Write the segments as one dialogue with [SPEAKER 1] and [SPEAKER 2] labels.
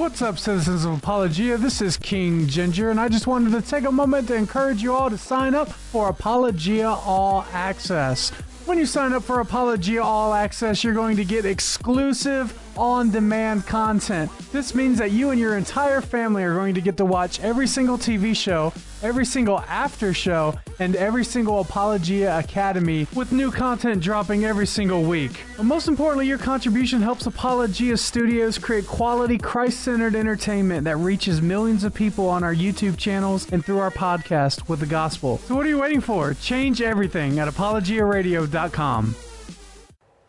[SPEAKER 1] What's up, citizens of Apologia? This is King Ginger, and I just wanted to take a moment to encourage you all to sign up for Apologia All Access. When you sign up for Apologia All Access, you're going to get exclusive on demand content. This means that you and your entire family are going to get to watch every single TV show, every single after show, and every single Apologia Academy with new content dropping every single week. But most importantly, your contribution helps Apologia Studios create quality, Christ centered entertainment that reaches millions of people on our YouTube channels and through our podcast with the gospel. So, what are you waiting for? Change everything at apologiaradio.com.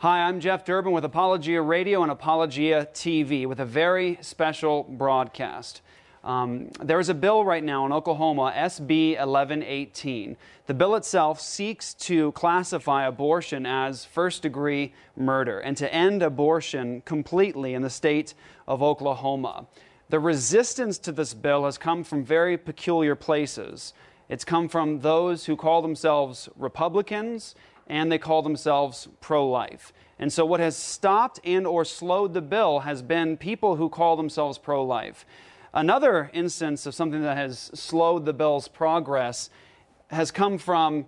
[SPEAKER 2] Hi, I'm Jeff Durbin with Apologia Radio and Apologia TV with a very special broadcast. Um, there is a bill right now in Oklahoma, SB 1118. The bill itself seeks to classify abortion as first degree murder and to end abortion completely in the state of Oklahoma. The resistance to this bill has come from very peculiar places. It's come from those who call themselves Republicans and they call themselves pro-life. And so what has stopped and or slowed the bill has been people who call themselves pro-life. Another instance of something that has slowed the bill's progress has come from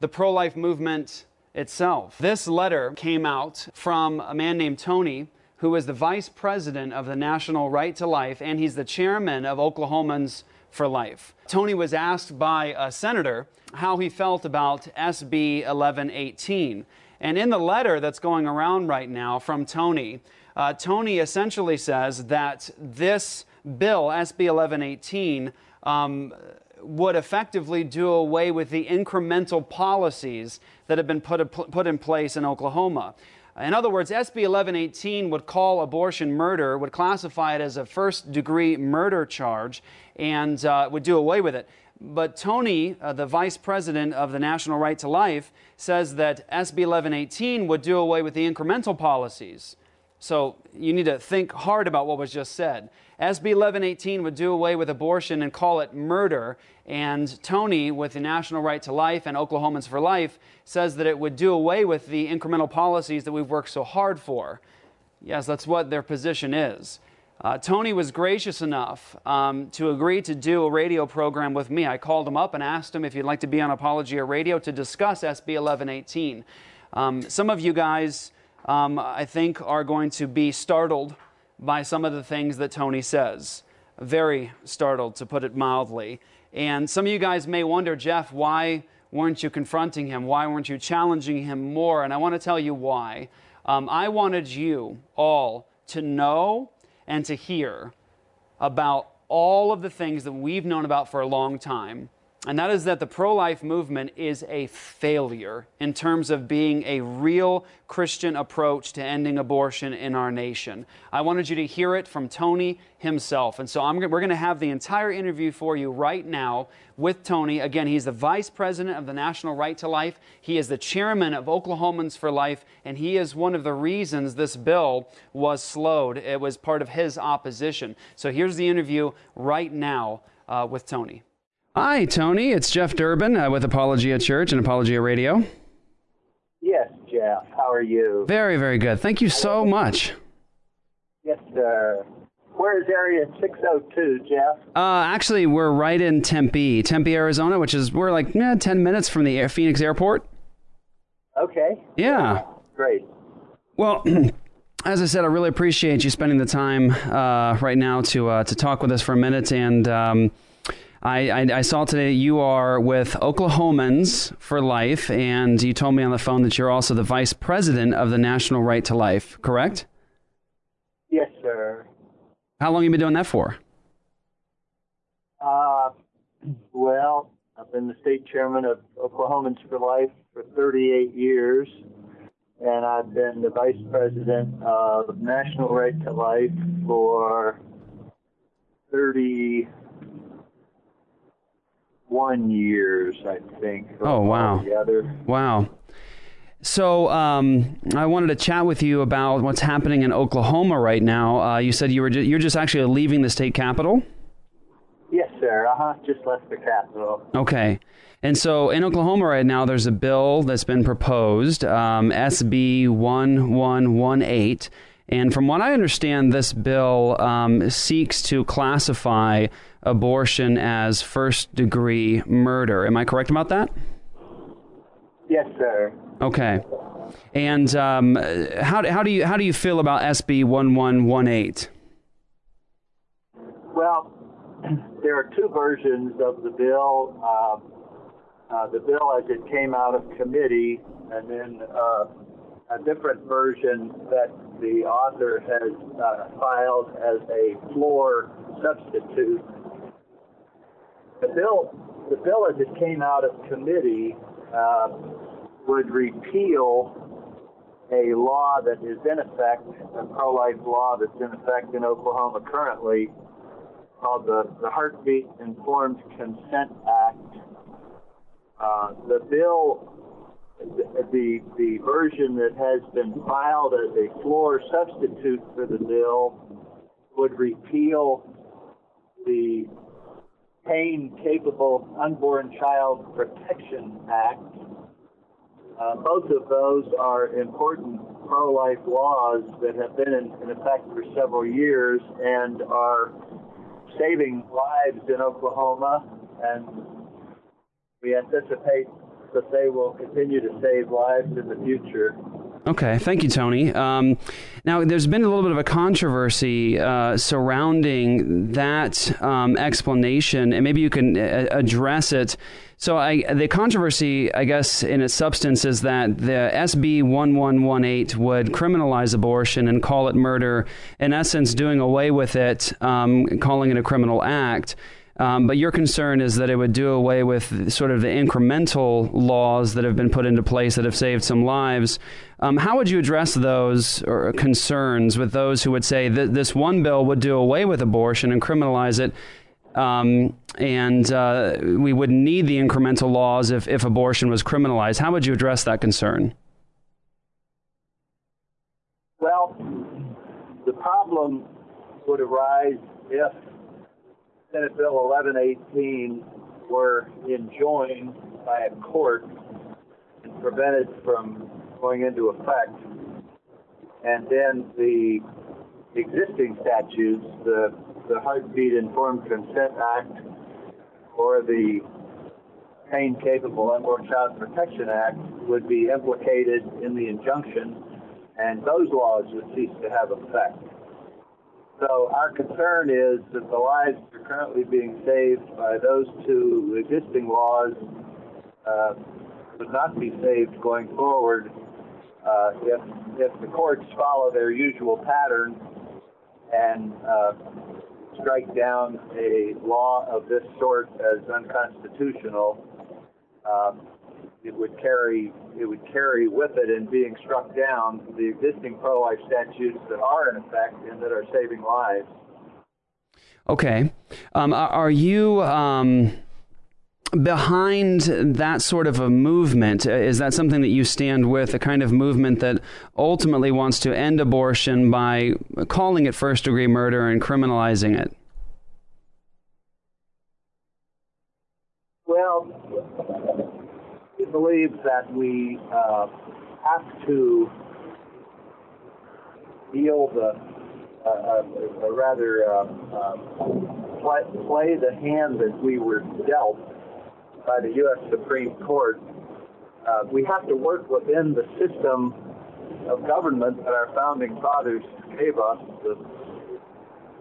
[SPEAKER 2] the pro life movement itself. This letter came out from a man named Tony, who is the vice president of the National Right to Life, and he's the chairman of Oklahomans for Life. Tony was asked by a senator how he felt about SB 1118. And in the letter that's going around right now from Tony, uh, Tony essentially says that this bill, SB 1118, um, would effectively do away with the incremental policies that have been put, put in place in Oklahoma. In other words, SB 1118 would call abortion murder, would classify it as a first degree murder charge, and uh, would do away with it. But Tony, uh, the vice president of the National Right to Life, says that SB 1118 would do away with the incremental policies. So you need to think hard about what was just said. SB 1118 would do away with abortion and call it murder. And Tony, with the National Right to Life and Oklahomans for Life, says that it would do away with the incremental policies that we've worked so hard for. Yes, that's what their position is. Uh, Tony was gracious enough um, to agree to do a radio program with me. I called him up and asked him if he'd like to be on Apologia Radio to discuss SB 1118. Um, some of you guys um, I think, are going to be startled by some of the things that Tony says. Very startled, to put it mildly. And some of you guys may wonder, Jeff, why weren't you confronting him? Why weren't you challenging him more? And I want to tell you why. Um, I wanted you all to know and to hear about all of the things that we've known about for a long time and that is that the pro life movement is a failure in terms of being a real Christian approach to ending abortion in our nation. I wanted you to hear it from Tony himself. And so I'm, we're going to have the entire interview for you right now with Tony. Again, he's the vice president of the National Right to Life, he is the chairman of Oklahomans for Life, and he is one of the reasons this bill was slowed. It was part of his opposition. So here's the interview right now uh, with Tony. Hi, Tony. It's Jeff Durbin uh, with Apologia Church and Apologia Radio.
[SPEAKER 3] Yes, Jeff. How are you?
[SPEAKER 2] Very, very good. Thank you so much.
[SPEAKER 3] Yes, sir. Where is Area 602, Jeff?
[SPEAKER 2] Uh, actually, we're right in Tempe, Tempe, Arizona, which is we're like eh, 10 minutes from the Phoenix airport.
[SPEAKER 3] Okay.
[SPEAKER 2] Yeah.
[SPEAKER 3] Great.
[SPEAKER 2] Well, as I said, I really appreciate you spending the time uh, right now to uh, to talk with us for a minute and. Um, I, I, I, saw today you are with Oklahomans for Life, and you told me on the phone that you're also the vice president of the National Right to Life, correct?
[SPEAKER 3] Yes, sir.
[SPEAKER 2] How long have you been doing that for?
[SPEAKER 3] Uh, well, I've been the state chairman of Oklahomans for Life for 38 years, and I've been the vice president of National Right to Life for 30 one years, I think.
[SPEAKER 2] Oh wow! Wow. So um, I wanted to chat with you about what's happening in Oklahoma right now. Uh, you said you were ju- you're just actually leaving the state capital.
[SPEAKER 3] Yes, sir. Uh huh. Just left the capital.
[SPEAKER 2] Okay. And so in Oklahoma right now, there's a bill that's been proposed, um, SB 1118, And from what I understand, this bill um, seeks to classify abortion as first degree murder. Am I correct about that?
[SPEAKER 3] Yes, sir.
[SPEAKER 2] Okay. And um, how, how, do you, how do you feel about SB 1118?
[SPEAKER 3] Well, there are two versions of the bill. Uh, uh, the bill as it came out of committee, and then uh, a different version that the author has uh, filed as a floor substitute. The bill, the bill as it came out of committee, uh, would repeal a law that is in effect, a pro-life law that's in effect in Oklahoma currently, called the, the Heartbeat Informed Consent Act. Uh, the bill, the, the version that has been filed as a floor substitute for the bill would repeal the Pain Capable Unborn Child Protection Act. Uh, both of those are important pro life laws that have been in, in effect for several years and are saving lives in Oklahoma, and we anticipate that they will continue to save lives in the future.
[SPEAKER 2] Okay, thank you, Tony. Um, now, there's been a little bit of a controversy uh, surrounding that um, explanation, and maybe you can uh, address it. So, I, the controversy, I guess, in its substance, is that the SB 1118 would criminalize abortion and call it murder, in essence, doing away with it, um, calling it a criminal act. Um, but your concern is that it would do away with sort of the incremental laws that have been put into place that have saved some lives. Um, how would you address those concerns with those who would say that this one bill would do away with abortion and criminalize it? Um, and uh, we would need the incremental laws if, if abortion was criminalized. How would you address that concern?
[SPEAKER 3] Well, the problem would arise if Senate Bill 1118 were enjoined by a court and prevented from going into effect. And then the existing statutes, the, the Heartbeat Informed Consent Act or the Pain Capable Unborn Child Protection Act, would be implicated in the injunction, and those laws would cease to have effect. So our concern is that the lives that are currently being saved by those two existing laws uh, would not be saved going forward uh, if if the courts follow their usual pattern and uh, strike down a law of this sort as unconstitutional. Um, it would carry it would carry with it in being struck down the existing pro-life statutes that are in effect and that are saving lives.
[SPEAKER 2] Okay, um, are you um, behind that sort of a movement? Is that something that you stand with? A kind of movement that ultimately wants to end abortion by calling it first-degree murder and criminalizing it?
[SPEAKER 3] Well, we believe that we uh, have to yield the a, a rather uh, uh, play, play the hand that we were dealt by the U.S. Supreme Court. Uh, we have to work within the system of government that our founding fathers gave us, the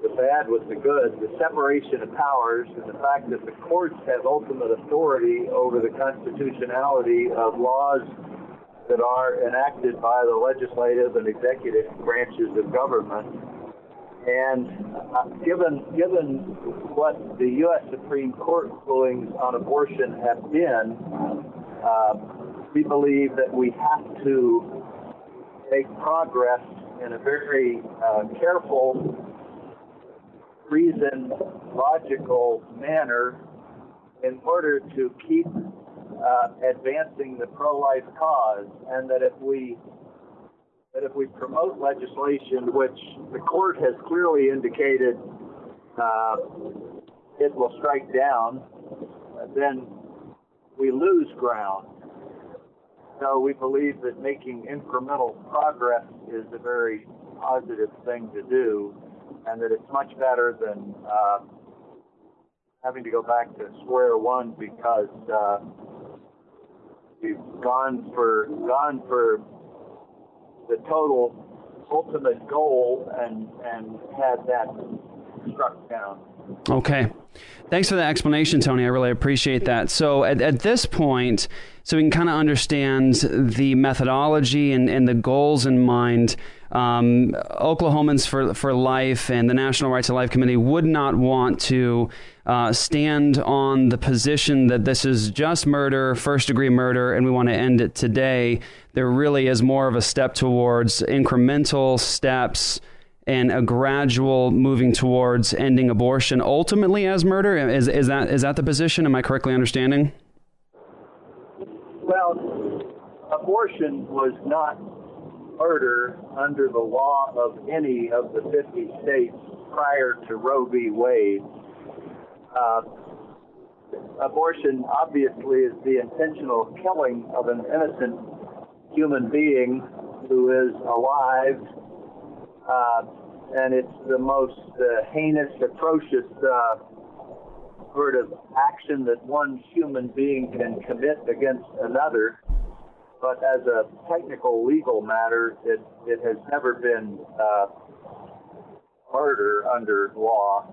[SPEAKER 3] the bad with the good, the separation of powers, and the fact that the courts have ultimate authority over the constitutionality of laws that are enacted by the legislative and executive branches of government. And uh, given given what the U.S. Supreme Court rulings on abortion have been, uh, we believe that we have to make progress in a very uh, careful reasoned, logical manner in order to keep uh, advancing the pro-life cause, and that if we that if we promote legislation which the court has clearly indicated uh, it will strike down, then we lose ground. So we believe that making incremental progress is a very positive thing to do, and that it's much better than uh, having to go back to square one because uh, we've gone for gone for the total ultimate goal and and had that struck down.
[SPEAKER 2] Okay. Thanks for the explanation, Tony. I really appreciate that. So, at, at this point, so we can kind of understand the methodology and, and the goals in mind. Um, Oklahomans for, for Life and the National Right to Life Committee would not want to uh, stand on the position that this is just murder, first degree murder, and we want to end it today. There really is more of a step towards incremental steps and a gradual moving towards ending abortion ultimately as murder. Is, is that is that the position? Am i correctly understanding?
[SPEAKER 3] Well abortion was not murder under the law of any of the 50 states prior to roe v wade uh, abortion obviously is the intentional killing of an innocent human being who is alive uh, and it's the most uh, heinous, atrocious uh, sort of action that one human being can commit against another. But as a technical legal matter, it, it has never been uh, murder under law.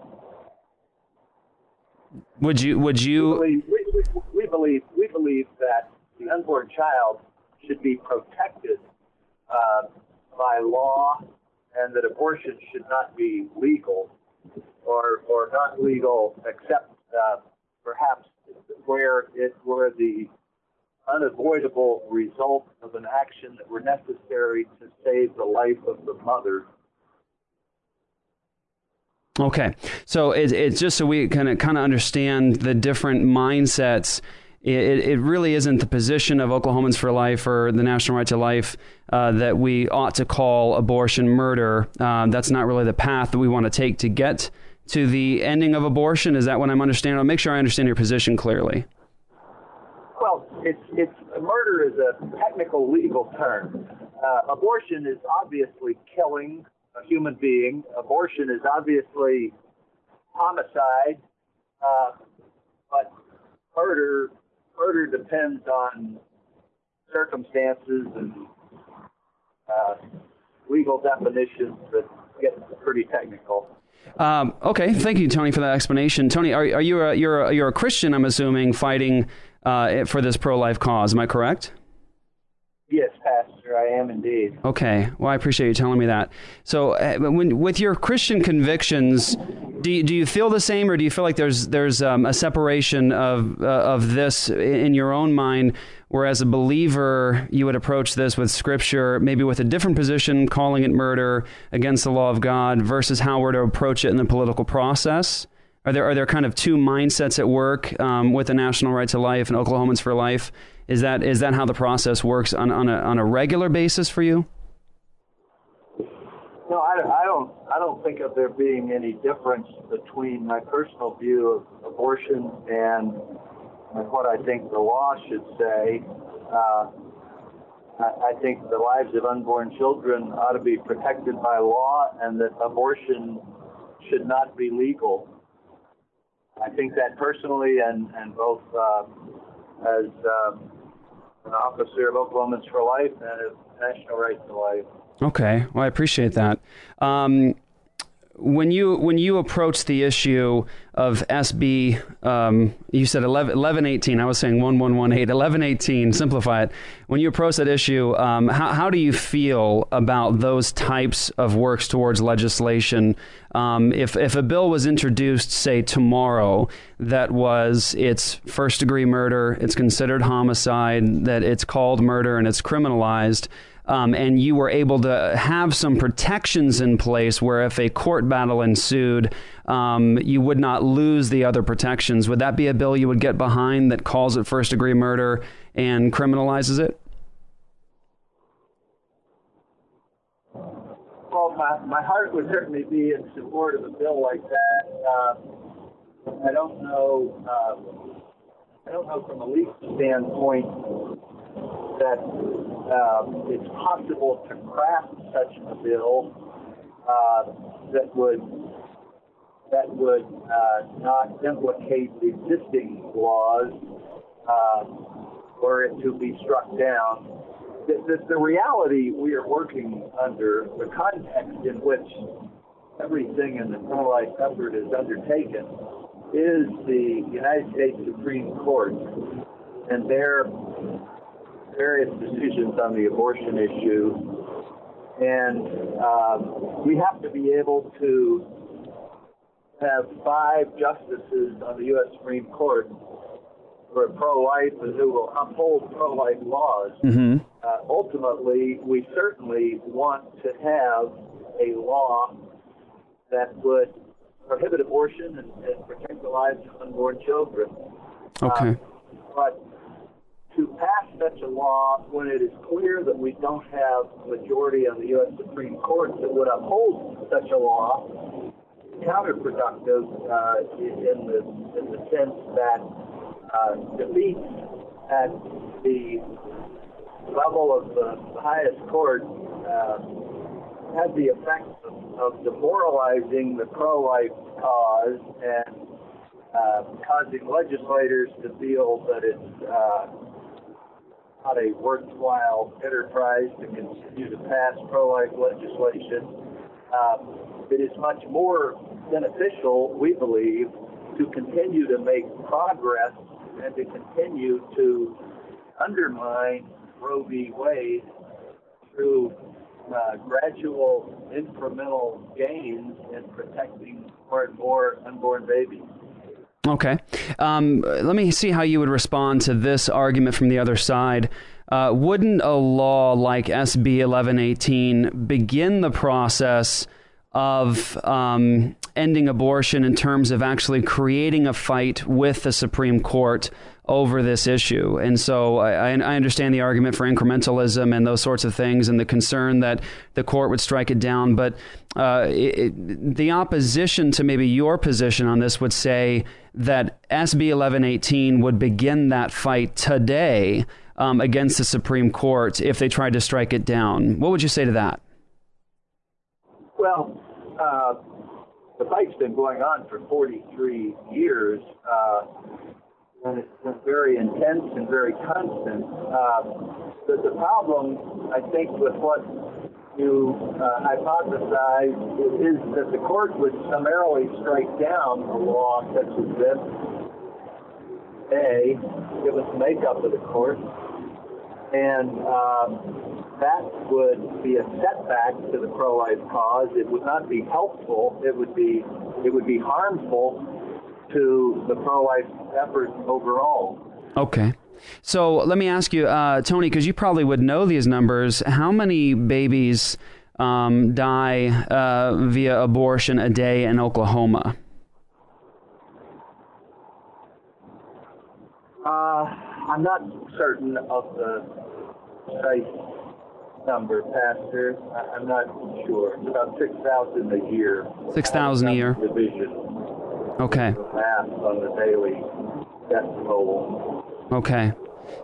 [SPEAKER 2] Would you? Would you?
[SPEAKER 3] We believe, we, we believe, we believe that the unborn child should be protected uh, by law and that abortion should not be legal or, or not legal except uh, perhaps where it were the unavoidable result of an action that were necessary to save the life of the mother.
[SPEAKER 2] Okay, so it, it's just so we kind of kind of understand the different mindsets it, it really isn't the position of Oklahomans for Life or the National Right to Life uh, that we ought to call abortion murder. Uh, that's not really the path that we want to take to get to the ending of abortion. Is that what I'm understanding? I'll make sure I understand your position clearly.
[SPEAKER 3] It's, it's murder is a technical legal term. Uh, abortion is obviously killing a human being. Abortion is obviously homicide, uh, but murder murder depends on circumstances and uh, legal definitions that get pretty technical.
[SPEAKER 2] Um, okay, thank you, Tony, for that explanation. Tony, are, are you a, you're a, you're a Christian? I'm assuming fighting uh, for this pro life cause. Am I correct?
[SPEAKER 3] Yes, Pastor, I am indeed.
[SPEAKER 2] Okay, well, I appreciate you telling me that. So, uh, when, with your Christian convictions, do you, do you feel the same, or do you feel like there's there's um, a separation of uh, of this in your own mind? where as a believer, you would approach this with Scripture, maybe with a different position, calling it murder against the law of God, versus how we're to approach it in the political process. Are there are there kind of two mindsets at work um, with the National Right to Life and Oklahomans for Life? Is that is that how the process works on, on a on a regular basis for you?
[SPEAKER 3] No, I, I don't. I don't think of there being any difference between my personal view of abortion and what I think the law should say. Uh, I, I think the lives of unborn children ought to be protected by law, and that abortion should not be legal. I think that personally, and and both uh, as um, an officer of Oklahomans for Life and a national right to life.
[SPEAKER 2] Okay, well, I appreciate that. Um, when you when you approach the issue of SB, um, you said 11, 1118. I was saying 1118, 1118. Simplify it. When you approach that issue, um, how, how do you feel about those types of works towards legislation? Um, if if a bill was introduced, say tomorrow, that was it's first degree murder, it's considered homicide, that it's called murder and it's criminalized um, and you were able to have some protections in place where if a court battle ensued, um, you would not lose the other protections. Would that be a bill you would get behind that calls it first degree murder and criminalizes it?
[SPEAKER 3] Well, my, my heart would certainly be in support of a bill like that. Uh, I don't know. Uh, I don't know from a legal standpoint that uh, it's possible to craft such a bill uh, that would that would uh, not implicate existing laws uh, it to be struck down. The, the, the reality we are working under, the context in which everything in the pro-life effort is undertaken, is the United States Supreme Court and their various decisions on the abortion issue. And um, we have to be able to have five justices on the U.S. Supreme Court who are pro-life and who will uphold pro-life laws.
[SPEAKER 2] Mm-hmm.
[SPEAKER 3] Uh, ultimately, we certainly want to have a law that would prohibit abortion and, and protect the lives of unborn children.
[SPEAKER 2] Okay.
[SPEAKER 3] Uh, but to pass such a law when it is clear that we don't have a majority on the U.S. Supreme Court that would uphold such a law counterproductive uh, in the in the sense that uh, defeats at the level of the, highest court uh, had the effect of, of demoralizing the pro-life cause and uh, causing legislators to feel that it's uh, not a worthwhile enterprise to continue to pass pro-life legislation. Um, it is much more beneficial, we believe, to continue to make progress and to continue to undermine Roe v. Wade through uh, gradual incremental gains in protecting more and more unborn babies.
[SPEAKER 2] Okay. Um, let me see how you would respond to this argument from the other side. Uh, wouldn't a law like SB 1118 begin the process of um, ending abortion in terms of actually creating a fight with the Supreme Court over this issue. And so I, I, understand the argument for incrementalism and those sorts of things and the concern that the court would strike it down. But uh, it, the opposition to maybe your position on this would say that SB 1118 would begin that fight today um, against the Supreme Court if they tried to strike it down. What would you say to that?
[SPEAKER 3] Well, uh, the fight's been going on for 43 years, uh, and it's been very intense and very constant. Uh, the, the problem, I think, with what you uh, hypothesize is that the court would summarily strike down a law such as this. A, given the makeup of the court, and um, that would be a setback to the pro-life cause. It would not be helpful. It would be it would be harmful to the pro-life effort overall.
[SPEAKER 2] Okay. So let me ask you, uh, Tony, because you probably would know these numbers. How many babies um, die uh, via abortion a day in Oklahoma?
[SPEAKER 3] Uh, I'm not certain of the precise number, Pastor. I, am not sure. It's about 6,000 a year.
[SPEAKER 2] 6,000 a year?
[SPEAKER 3] Division.
[SPEAKER 2] Okay.
[SPEAKER 3] Math on the daily death toll.
[SPEAKER 2] Okay.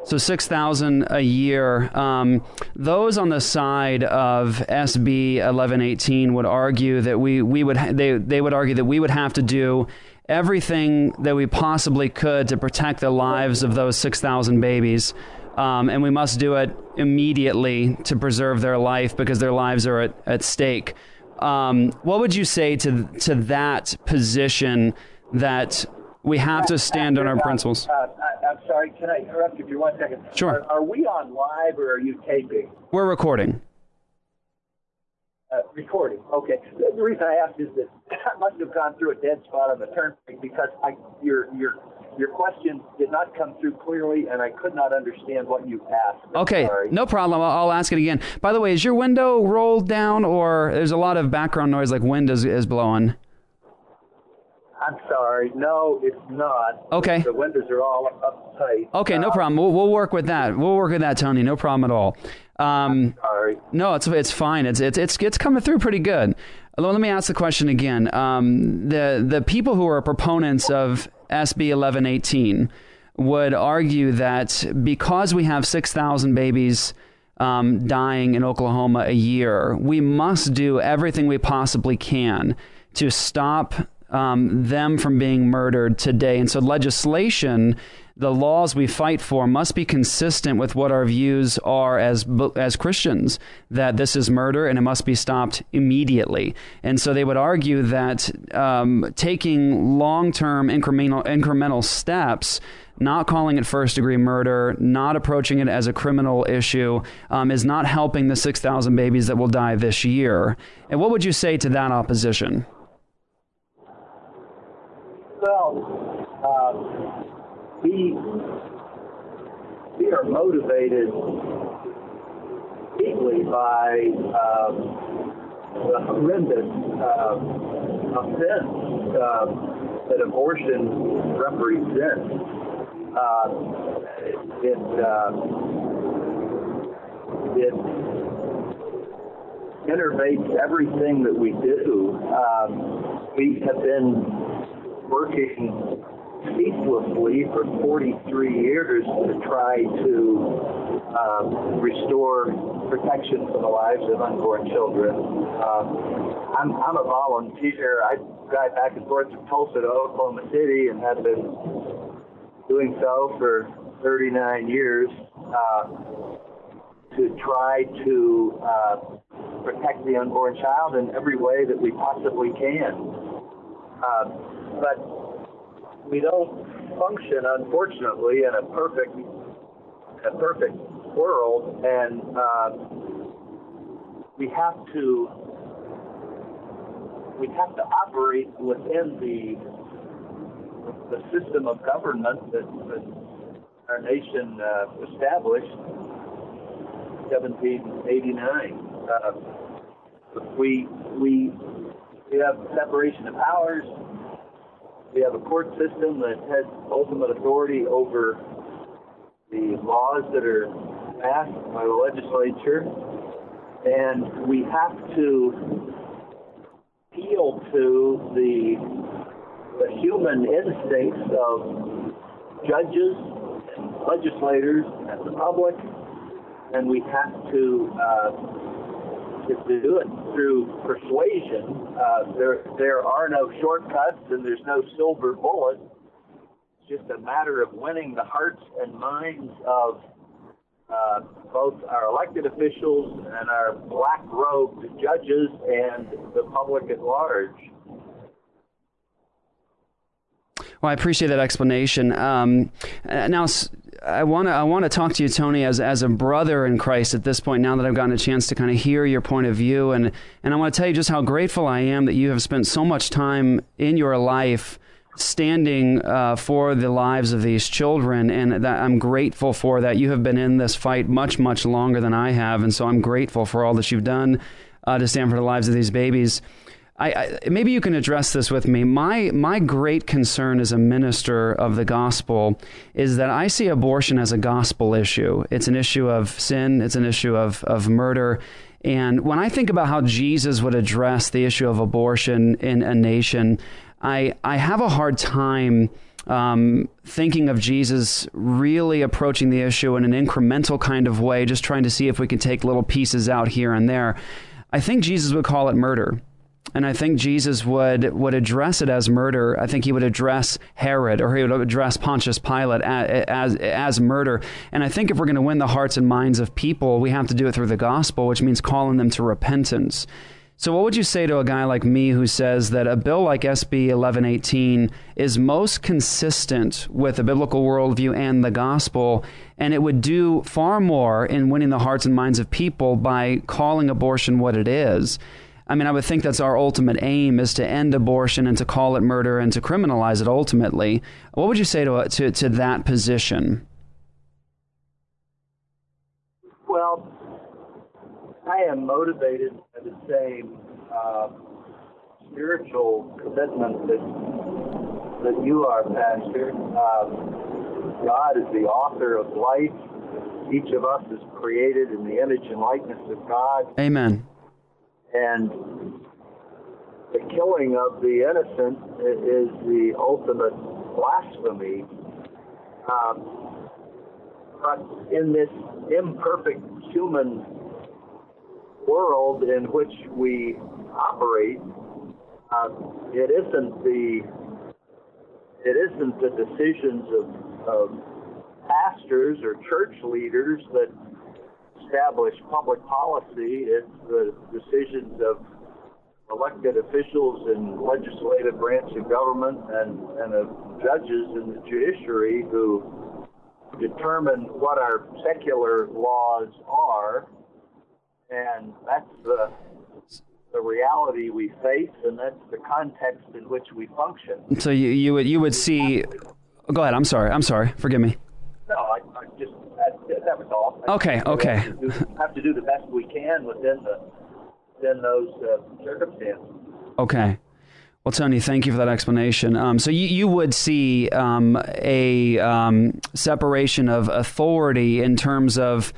[SPEAKER 2] So 6,000 a year. Um, those on the side of SB 1118 would argue that we, we would ha- they, they would argue that we would have to do everything that we possibly could to protect the lives of those 6,000 babies um, and we must do it immediately to preserve their life because their lives are at, at stake. Um, what would you say to to that position that we have to stand on our principles?
[SPEAKER 3] Uh, I, am sorry, can I interrupt you for one second?
[SPEAKER 2] Sure.
[SPEAKER 3] Are, are, we on live or are you taping?
[SPEAKER 2] We're recording.
[SPEAKER 3] Uh, recording. Okay. The reason I asked is that I must have gone through a dead spot on the turnpike because I, your your your question did not come through clearly, and I could not understand what you asked.
[SPEAKER 2] I'm okay, sorry. no problem. I'll, ask it again. By the way, is your window rolled down, or there's a lot of background noise like wind is, is blowing?
[SPEAKER 3] I'm sorry. No, it's not.
[SPEAKER 2] Okay.
[SPEAKER 3] The windows are all up tight.
[SPEAKER 2] Okay, no problem. We'll, we'll work with that. We'll work with that, Tony. No problem at all.
[SPEAKER 3] Um, sorry.
[SPEAKER 2] No, it's it's fine. It's it's it's it's coming through pretty good. Let me ask the question again. Um, the the people who are proponents of SB 1118 would argue that because we have 6,000 babies um, dying in Oklahoma a year. We must do everything we possibly can to stop um, them from being murdered today. And so, legislation, the laws we fight for, must be consistent with what our views are as as Christians. That this is murder and it must be stopped immediately. And so, they would argue that um, taking long term incremental incremental steps not calling it first degree murder, not approaching it as a criminal issue, um, is not helping the 6,000 babies that will die this year. And what would you say to that opposition?
[SPEAKER 3] Uh, we we are motivated deeply by um, the horrendous uh, offense uh, that abortion represents. Uh, it it innervates everything that we do. We have been working ceaselessly for 43 years to try to um, restore protection for the lives of unborn children. Um, I'm, I'm a volunteer. I drive back and forth from Tulsa to Oklahoma City and have been doing so for 39 years uh, to try to uh, protect the unborn child in every way that we possibly can. Uh, but we don't function, unfortunately, in a perfect, a perfect world, and uh, we have to we have to operate within the the system of government that, that our nation uh, established 1789. Uh, we we we have separation of powers. We have a court system that has ultimate authority over the laws that are passed by the legislature. And we have to appeal to the, the human instincts of judges, legislators, and the public. And we have to uh, to do it through persuasion. Uh, there, there are no shortcuts and there's no silver bullet. It's just a matter of winning the hearts and minds of uh, both our elected officials and our black robed judges and the public at large.
[SPEAKER 2] Well, I appreciate that explanation. Um, now, I want to I want to talk to you, Tony, as as a brother in Christ at this point. Now that I've gotten a chance to kind of hear your point of view, and and I want to tell you just how grateful I am that you have spent so much time in your life standing uh, for the lives of these children, and that I'm grateful for that. You have been in this fight much much longer than I have, and so I'm grateful for all that you've done uh, to stand for the lives of these babies. I, I, maybe you can address this with me. My my great concern as a minister of the gospel is that I see abortion as a gospel issue. It's an issue of sin. It's an issue of of murder. And when I think about how Jesus would address the issue of abortion in a nation, I I have a hard time. Um, thinking of Jesus really approaching the issue in an incremental kind of way, just trying to see if we can take little pieces out here and there. I think Jesus would call it murder. And I think Jesus would would address it as murder. I think he would address Herod or he would address Pontius Pilate as as, as murder. And I think if we're going to win the hearts and minds of people, we have to do it through the gospel, which means calling them to repentance. So, what would you say to a guy like me who says that a bill like SB 1118 is most consistent with the biblical worldview and the gospel, and it would do far more in winning the hearts and minds of people by calling abortion what it is? I mean, I would think that's our ultimate aim is to end abortion and to call it murder and to criminalize it ultimately. What would you say to, to, to that position?
[SPEAKER 3] Well, I am motivated by the same uh, spiritual commitment that, that you are, Pastor. Uh, God is the author of life. Each of us is created in the image and likeness of God.
[SPEAKER 2] Amen
[SPEAKER 3] and the killing of the innocent is the ultimate blasphemy. Um, But in this imperfect human world in which we operate, uh, it isn't the it isn't the decisions of, of pastors or church leaders that establish public policy. It's the decisions of elected officials in legislative branch of government and, and of judges in the judiciary who determine what our secular laws are. And that's the the reality we face, and that's the context in which we function.
[SPEAKER 2] So you, you would you would see. Go ahead. I'm sorry. I'm sorry. Forgive me.
[SPEAKER 3] No, I, I just that, that was all.
[SPEAKER 2] Okay. Okay.
[SPEAKER 3] Have to, do, have to do the best we can within the within those uh, circumstances.
[SPEAKER 2] Okay. Well, Tony, thank you for that explanation. Um, so you, you would see um, a um, separation of authority in terms of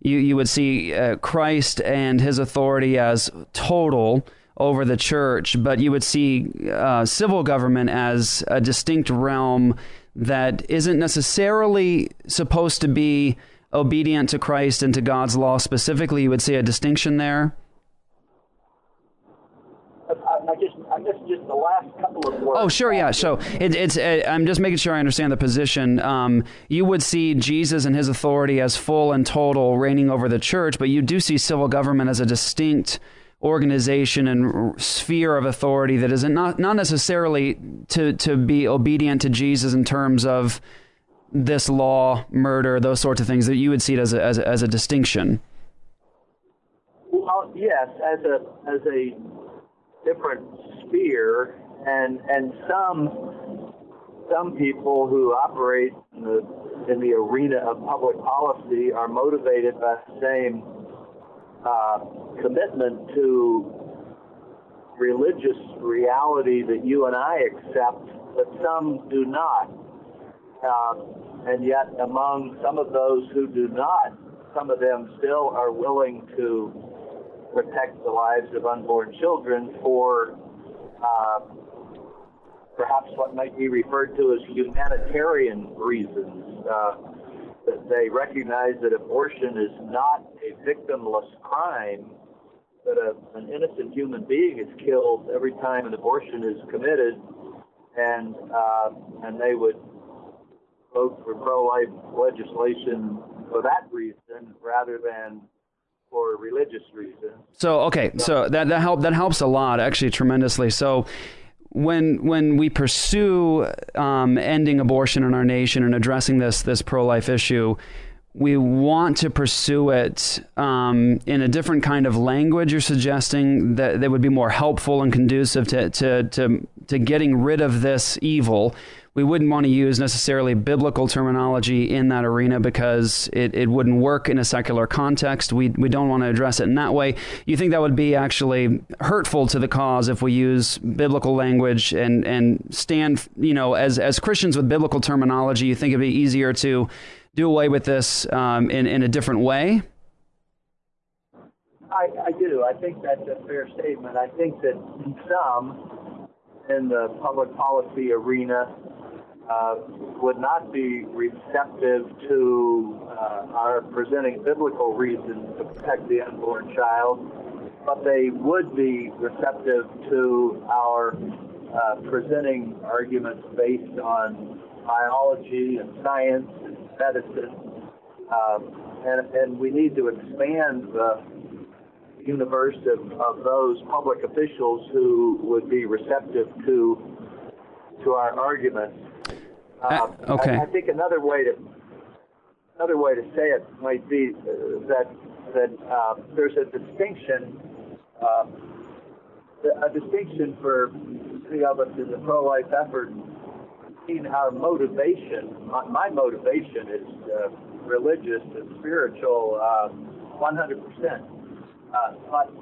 [SPEAKER 2] you, you would see uh, Christ and his authority as total over the church, but you would see uh, civil government as a distinct realm that isn't necessarily supposed to be obedient to Christ and to God's law specifically. You would see a distinction there.
[SPEAKER 3] I, just, I just the last couple of words.
[SPEAKER 2] Oh, sure, yeah. So it, it's, uh, I'm just making sure I understand the position. Um, you would see Jesus and his authority as full and total reigning over the church, but you do see civil government as a distinct organization and sphere of authority that is not not necessarily to to be obedient to Jesus in terms of this law, murder, those sorts of things that you would see it as a, as a, as a distinction.
[SPEAKER 3] Well, yes, as a as a different sphere, and and some some people who operate in the in the arena of public policy are motivated by the same uh, commitment to religious reality that you and I accept, but some do not. Uh, and yet, among some of those who do not, some of them still are willing to protect the lives of unborn children for uh, perhaps what might be referred to as humanitarian reasons. Uh, they recognize that abortion is not a victimless crime, that a, an innocent human being is killed every time an abortion is committed, and uh, and they would vote for pro-life legislation for that reason rather than for religious reasons.
[SPEAKER 2] So okay, so that that help that helps a lot actually tremendously. So when when we pursue um, ending abortion in our nation and addressing this this pro life issue, we want to pursue it um, in a different kind of language. You're suggesting that that would be more helpful and conducive to to to, to getting rid of this evil we wouldn't want to use necessarily biblical terminology in that arena because it, it wouldn't work in a secular context. We, we don't want to address it in that way. You think that would be actually hurtful to the cause if we use biblical language and, and stand, you know, as, as Christians with biblical terminology, you think it'd be easier to do away with this um, in, in a different way?
[SPEAKER 3] I, I do. I think that's a fair statement. I think that some in the public policy arena uh, would not be receptive to uh, our presenting biblical reasons to protect the unborn child, but they would be receptive to our uh, presenting arguments based on biology and science and medicine. Um, and, and we need to expand the universe of, of those public officials who would be receptive to to our arguments.
[SPEAKER 2] Uh, okay.
[SPEAKER 3] I, I, think another way to another way to say it might be uh, that that uh, there's a distinction, uh, a distinction for many of us in the pro-life effort in our motivation. My, my motivation is uh, religious and spiritual, 100%. Uh, but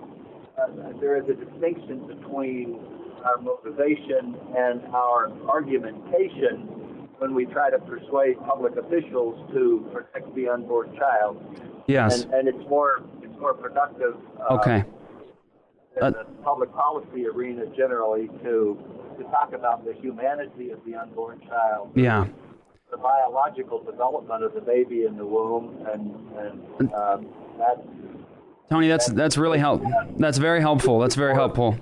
[SPEAKER 3] there is a distinction between our motivation and our argumentation when we try to persuade public officials to protect the unborn child.
[SPEAKER 2] Yes.
[SPEAKER 3] And, and it's more it's more productive.
[SPEAKER 2] Uh, okay.
[SPEAKER 3] In uh, the public policy arena generally to to talk about the humanity of the unborn child.
[SPEAKER 2] Yeah.
[SPEAKER 3] the biological development of the baby in the womb, and, and um, that's
[SPEAKER 2] Tony, that's that's really help. That's very helpful. That's very helpful.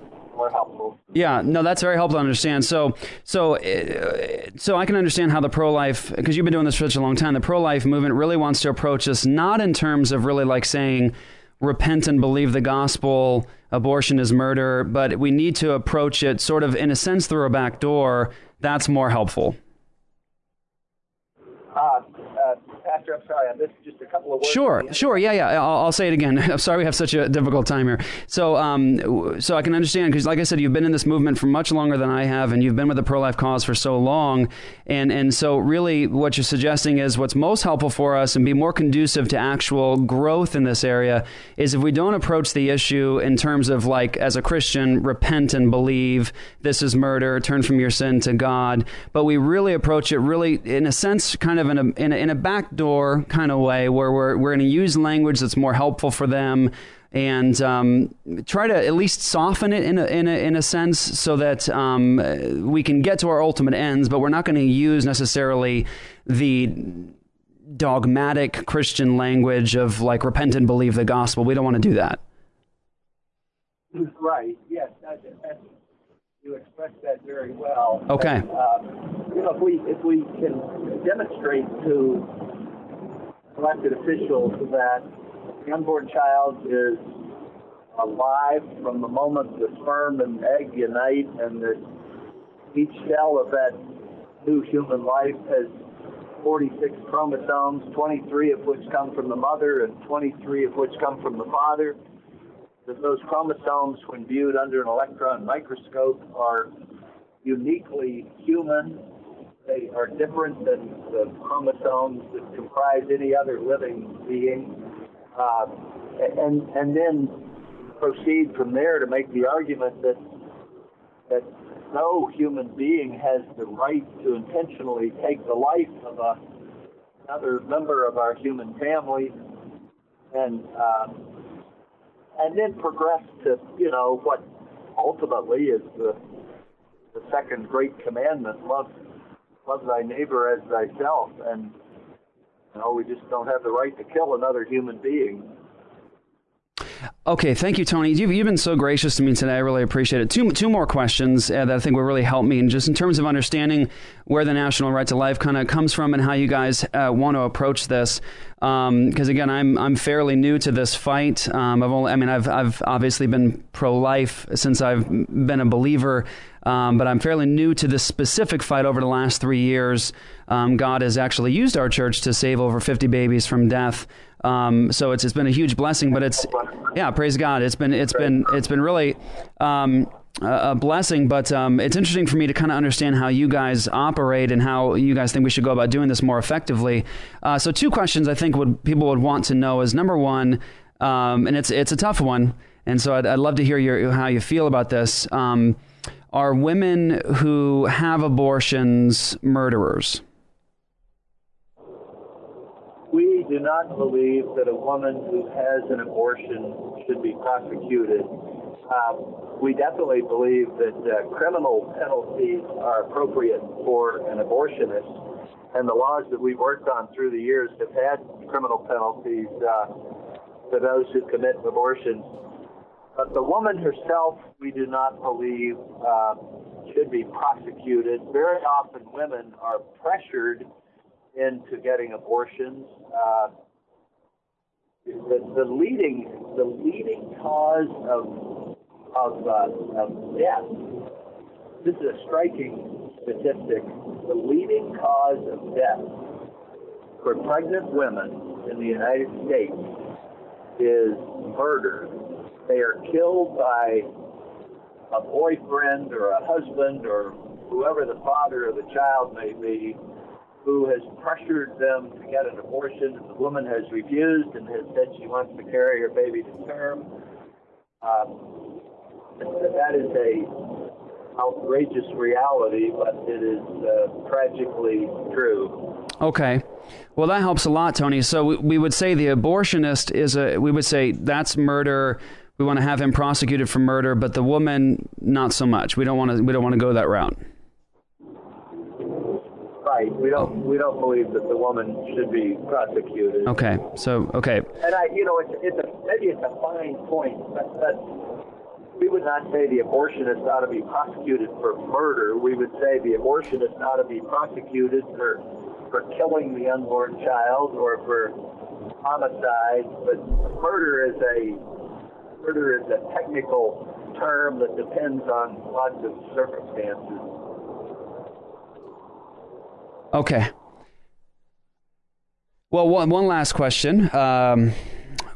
[SPEAKER 3] Helpful.
[SPEAKER 2] Yeah, no, that's very helpful to understand. So, so, uh, so I can understand how the pro-life, because you've been doing this for such a long time. The pro-life movement really wants to approach this not in terms of really like saying, repent and believe the gospel, abortion is murder, but we need to approach it sort of in a sense through a back door. That's more helpful.
[SPEAKER 3] Uh, uh, Pastor, I'm sorry, I missed couple of words.
[SPEAKER 2] Sure,
[SPEAKER 3] at the end.
[SPEAKER 2] sure, yeah, yeah. I'll, I'll say it again. I'm sorry we have such a difficult time here. So, um, so I can understand because, like I said, you've been in this movement for much longer than I have, and you've been with the pro-life cause for so long, and and so really, what you're suggesting is what's most helpful for us and be more conducive to actual growth in this area is if we don't approach the issue in terms of like as a Christian, repent and believe this is murder, turn from your sin to God, but we really approach it really in a sense, kind of in a in a, in a backdoor kind of way where we're we're going to use language that's more helpful for them and um, try to at least soften it in a, in a, in a sense so that um, we can get to our ultimate ends, but we're not going to use necessarily the dogmatic Christian language of like repent and believe the gospel. We don't want to do that.
[SPEAKER 3] Right. Yes. That, that, you expressed that very well.
[SPEAKER 2] Okay.
[SPEAKER 3] And, uh, you know, if we if we can demonstrate to elected officials that the unborn child is alive from the moment the sperm and egg unite, and that each cell of that new human life has 46 chromosomes, 23 of which come from the mother and 23 of which come from the father that those chromosomes, when viewed under an electron microscope, are uniquely human. They are different than the chromosomes that comprise any other living being. Uh, and, and then proceed from there to make the argument that, that no human being has the right to intentionally take the life of a, another member of our human family. And uh, and then progress to you know what ultimately is the the second great commandment love love thy neighbor as thyself and you know we just don't have the right to kill another human being
[SPEAKER 2] Okay, thank you, Tony. You've, you've been so gracious to me today. I really appreciate it. Two, two more questions uh, that I think will really help me, and just in terms of understanding where the National Right to Life kind of comes from and how you guys uh, want to approach this. Because um, again, I'm I'm fairly new to this fight. Um, I've only, I mean, I've I've obviously been pro-life since I've been a believer. Um, but I'm fairly new to this specific fight over the last three years. Um, God has actually used our church to save over 50 babies from death. Um, so it's, it's been a huge blessing, but it's yeah, praise God. It's been it's been it's been really um, a blessing. But um, it's interesting for me to kind of understand how you guys operate and how you guys think we should go about doing this more effectively. Uh, so two questions I think would people would want to know is number one, um, and it's it's a tough one, and so I'd, I'd love to hear your how you feel about this. Um, are women who have abortions murderers?
[SPEAKER 3] We do not believe that a woman who has an abortion should be prosecuted. Um, we definitely believe that uh, criminal penalties are appropriate for an abortionist, and the laws that we've worked on through the years have had criminal penalties uh, for those who commit abortions. But the woman herself, we do not believe uh, should be prosecuted. Very often, women are pressured into getting abortions. Uh, the, the leading the leading cause of of, uh, of death. This is a striking statistic. The leading cause of death for pregnant women in the United States is murder. They are killed by a boyfriend or a husband or whoever the father of the child may be who has pressured them to get an abortion, and the woman has refused and has said she wants to carry her baby to term. Um, that is a outrageous reality, but it is uh, tragically true.
[SPEAKER 2] Okay. Well, that helps a lot, Tony. So we, we would say the abortionist is a, we would say that's murder. We want to have him prosecuted for murder, but the woman, not so much. We don't want to, we don't want to go that route.
[SPEAKER 3] Right. We don't we don't believe that the woman should be prosecuted.
[SPEAKER 2] Okay. So okay.
[SPEAKER 3] And I, you know, it's it's a maybe it's a fine point, but, but we would not say the abortionist ought to be prosecuted for murder. We would say the abortionist ought to be prosecuted for for killing the unborn child or for homicide. But murder is a murder is a technical term that depends on lots of circumstances.
[SPEAKER 2] Okay. Well, one, one last question. Um,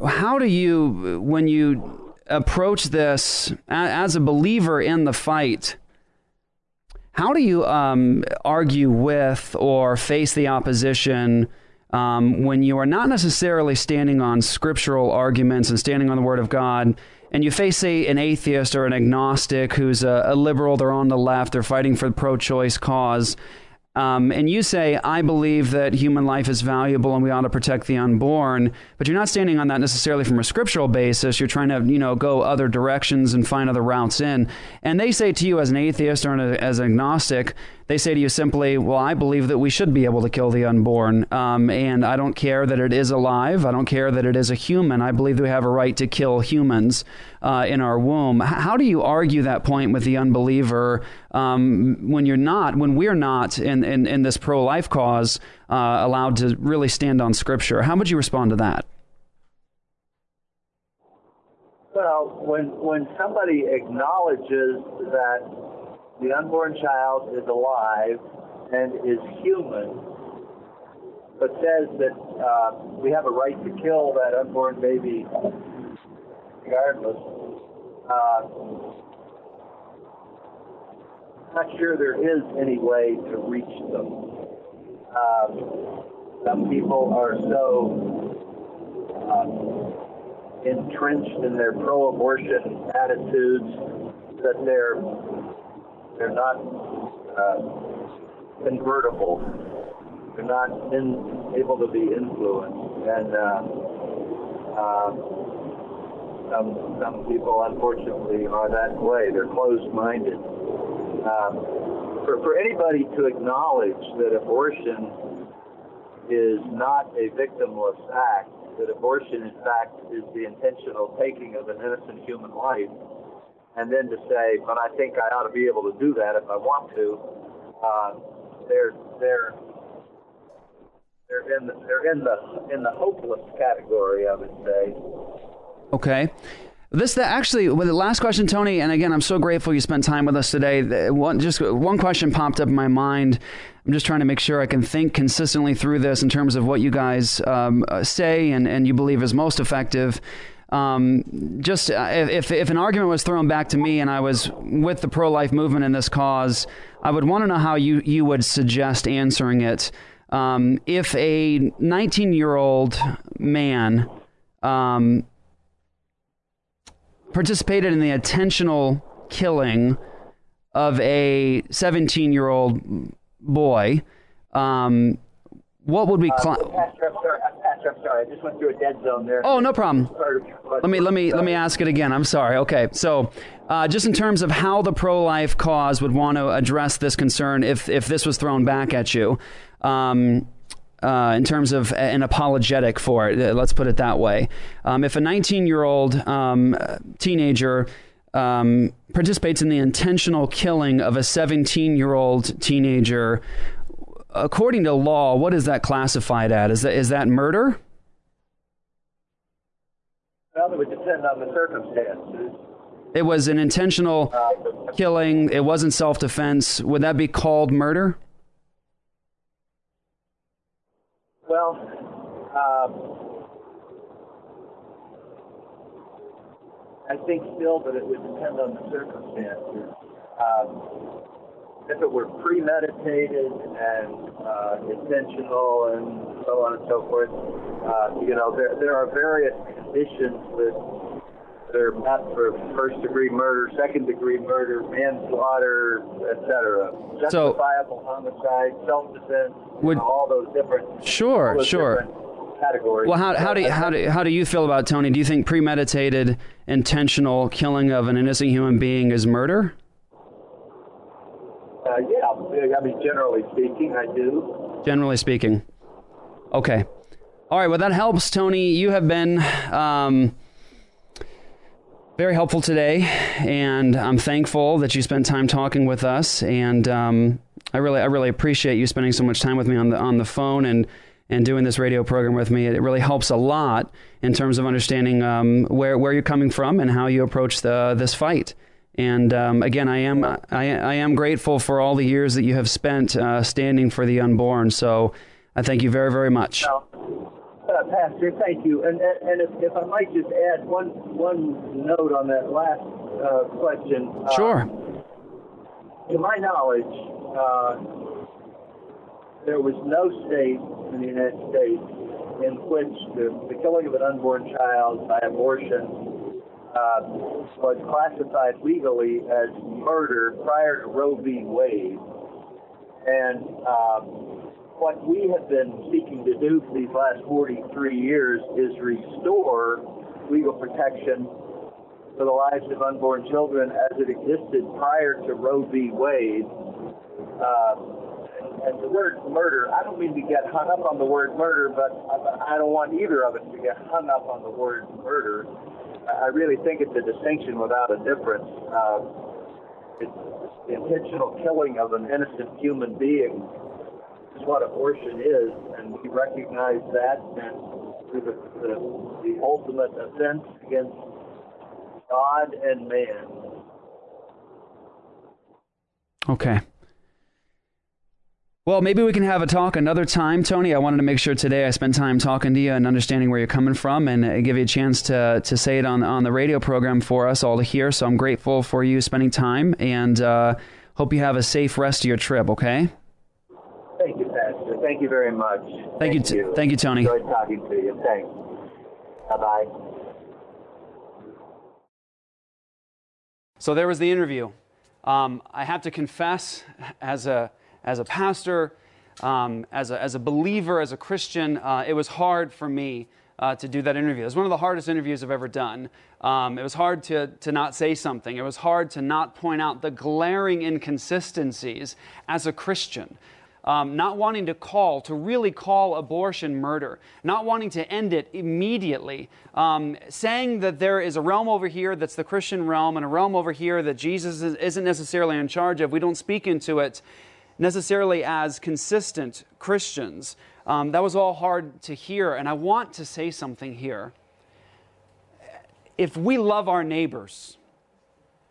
[SPEAKER 2] how do you, when you approach this as a believer in the fight, how do you um, argue with or face the opposition um, when you are not necessarily standing on scriptural arguments and standing on the Word of God? And you face, an atheist or an agnostic who's a, a liberal, they're on the left, they're fighting for the pro choice cause um, and you say, I believe that human life is valuable and we ought to protect the unborn, but you're not standing on that necessarily from a scriptural basis. You're trying to, you know, go other directions and find other routes in. And they say to you as an atheist or as an agnostic, they say to you simply, Well, I believe that we should be able to kill the unborn. Um, and I don't care that it is alive. I don't care that it is a human. I believe we have a right to kill humans uh, in our womb. How do you argue that point with the unbeliever um, when you're not, when we're not in, in, in this pro life cause uh, allowed to really stand on Scripture? How would you respond to that?
[SPEAKER 3] Well, when when somebody acknowledges that the unborn child is alive and is human, but says that uh, we have a right to kill that unborn baby regardless. Uh, not sure there is any way to reach them. Um, some people are so uh, entrenched in their pro-abortion attitudes that they're they're not uh, convertible. They're not in, able to be influenced. And uh, uh, some, some people, unfortunately, are that way. They're closed-minded. Um, for, for anybody to acknowledge that abortion is not a victimless act, that abortion, in fact, is the intentional taking of an innocent human life, and then to say, but I think I ought to be able to do that if I want to. Uh, they're they're they're in the, they're in the in the hopeless category, I would say.
[SPEAKER 2] Okay. This that actually, with the last question, Tony, and again, I'm so grateful you spent time with us today. One, just one question popped up in my mind. I'm just trying to make sure I can think consistently through this in terms of what you guys um, say and, and you believe is most effective um, just uh, if, if an argument was thrown back to me and I was with the pro life movement in this cause, I would want to know how you, you would suggest answering it. Um, if a 19 year old man um, participated in the intentional killing of a 17 year old boy, um, what would we?
[SPEAKER 3] Cl- I'm sorry. I just went through a dead zone there.
[SPEAKER 2] Oh, no problem. Let me let me let me ask it again. I'm sorry. Okay, so uh, just in terms of how the pro-life cause would want to address this concern, if if this was thrown back at you. Um, uh, in terms of an apologetic for it, let's put it that way. Um, if a 19 year old um, teenager um, participates in the intentional killing of a 17 year old teenager, according to law, what is that classified at? Is that is that murder?
[SPEAKER 3] Well, it would depend on the circumstances.
[SPEAKER 2] It was an intentional uh, killing. It wasn't self defense. Would that be called murder?
[SPEAKER 3] Well, um, I think still that it would depend on the circumstances. Um, if it were premeditated and uh, intentional and so on and so forth, uh, you know, there, there are various conditions that that are met for first degree murder, second degree murder, manslaughter, etc. Justifiable so, homicide, self defense, all those different.
[SPEAKER 2] Sure, those sure.
[SPEAKER 3] Different categories.
[SPEAKER 2] Well, how, how do you, how do how do you feel about Tony? Do you think premeditated, intentional killing of an innocent human being is murder?
[SPEAKER 3] Uh, yeah, I mean, generally speaking, I do.
[SPEAKER 2] Generally speaking. Okay. All right, well, that helps, Tony. You have been um, very helpful today, and I'm thankful that you spent time talking with us. And um, I really, I really appreciate you spending so much time with me on the on the phone and and doing this radio program with me. It really helps a lot in terms of understanding um, where where you're coming from and how you approach the this fight. And um, again, I am I, I, am grateful for all the years that you have spent uh, standing for the unborn. So I thank you very very much.
[SPEAKER 3] Well, uh, Pastor, thank you. And and if, if, I might just add one one note on that last uh, question.
[SPEAKER 2] Uh, sure.
[SPEAKER 3] To my knowledge, uh, there was no state in the United States in which the, the killing of an unborn child by abortion uh, was classified legally as murder prior to Roe v. Wade. And uh, what we have been seeking to do for these last 43 years is restore legal protection for the lives of unborn children as it existed prior to Roe v. Wade. Uh, and the word murder, I don't mean to get hung up on the word murder, but I don't want either of us to get hung up on the word murder. I really think it's a distinction without a difference. Uh, it's the intentional killing of an innocent human being is what abortion is, and we recognize that, and the, the, the ultimate offense against God and man.
[SPEAKER 2] Okay. Well, maybe we can have a talk another time, Tony. I wanted to make sure today I spent time talking to you and understanding where you're coming from, and uh, give you a chance to to say it on on the radio program for us all to hear. So I'm grateful for you spending time, and uh, hope you have a safe rest of your trip. Okay.
[SPEAKER 3] Thank you, Pastor. Thank you very much.
[SPEAKER 2] Thank, thank you, t-
[SPEAKER 3] you.
[SPEAKER 2] Thank you, Tony.
[SPEAKER 3] Enjoyed talking to you. Thanks. Bye bye.
[SPEAKER 2] So there was the interview. Um, I have to confess, as a as a pastor, um, as, a, as a believer, as a Christian, uh, it was hard for me uh, to do that interview. It was one of the hardest interviews I've ever done. Um, it was hard to, to not say something. It was hard to not point out the glaring inconsistencies as a Christian. Um, not wanting to call, to really call abortion murder, not wanting to end it immediately, um, saying that there is a realm over here that's the Christian realm and a realm over here that Jesus isn't necessarily in charge of. We don't speak into it necessarily as consistent Christians. Um, that was all hard to hear, and I want to say something here. If we love our neighbors,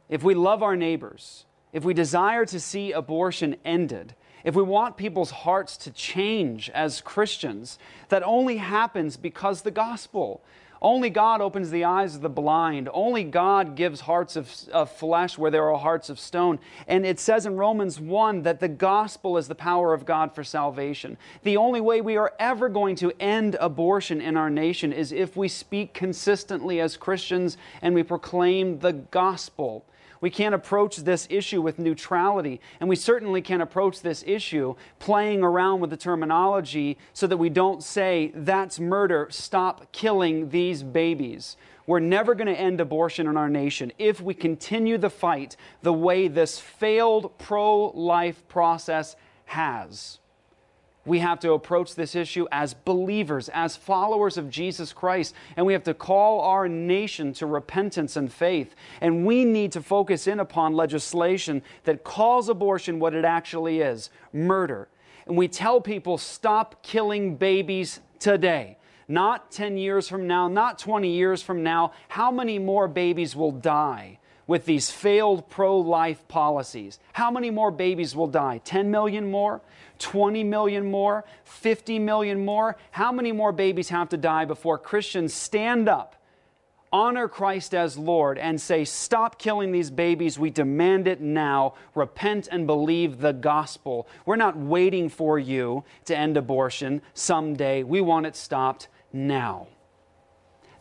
[SPEAKER 2] if we love our neighbors, if we desire to see abortion ended, if we want people's hearts to change as Christians, that only happens because the gospel. Only God opens the eyes of the blind. Only God gives hearts of, of, flesh where there are hearts of stone. And it says in Romans 1 that the gospel is the power of God for salvation. The only way we are ever going to end abortion in our nation is if we speak consistently as Christians and we proclaim the gospel. We can't approach this issue with neutrality, and we certainly can't approach this issue playing around with the terminology so that we don't say, that's murder, stop killing these babies. We're never going to end abortion in our nation if we continue the fight the way this failed pro life process has we have to approach this issue as believers, as followers of Jesus Christ, and we have to call our nation to repentance and faith. And we need to focus in upon legislation that calls abortion what it actually is murder. And we tell people stop killing babies today. Not 10 years from now, not 20 years from now. How many more babies will die? with these failed pro life policies. How many more babies will die? 10 million more? 20 million more, 50 million more? How many more babies have to die before Christians stand up, honor Christ as Lord, and say, Stop killing these babies. We demand it now. Repent and believe the gospel. We're not waiting for you to end abortion someday. We want it stopped now.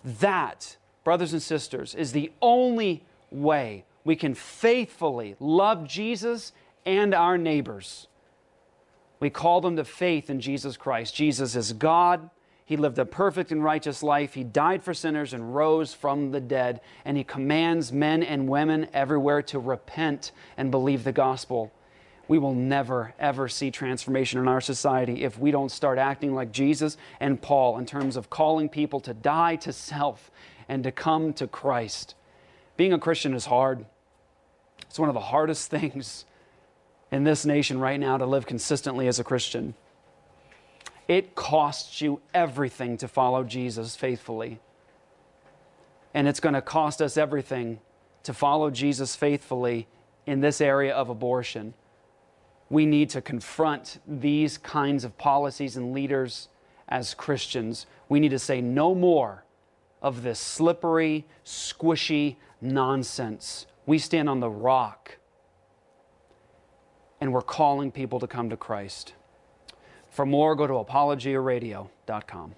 [SPEAKER 2] That, brothers and sisters, is the only way we can faithfully love Jesus and our neighbors. We call them to faith in Jesus Christ. Jesus is God. He lived a perfect and righteous life. He died for sinners and rose from the dead. And He commands men and women everywhere to repent and believe the gospel. we will never, ever see transformation in our society if we don't start acting like Jesus and Paul in terms of calling people to die to self and to come to Christ. Being a Christian is hard. It's one of the hardest things in this nation right now to live consistently as a Christian. It costs you everything to follow Jesus faithfully. And it's going to cost us everything to follow Jesus faithfully in this area of abortion we need to confront these kinds of policies and leaders as Christians. We need to say no more of this slippery, squishy nonsense. We stand on the rock and we're calling people to come to Christ. For more, go to apologiaradio.com.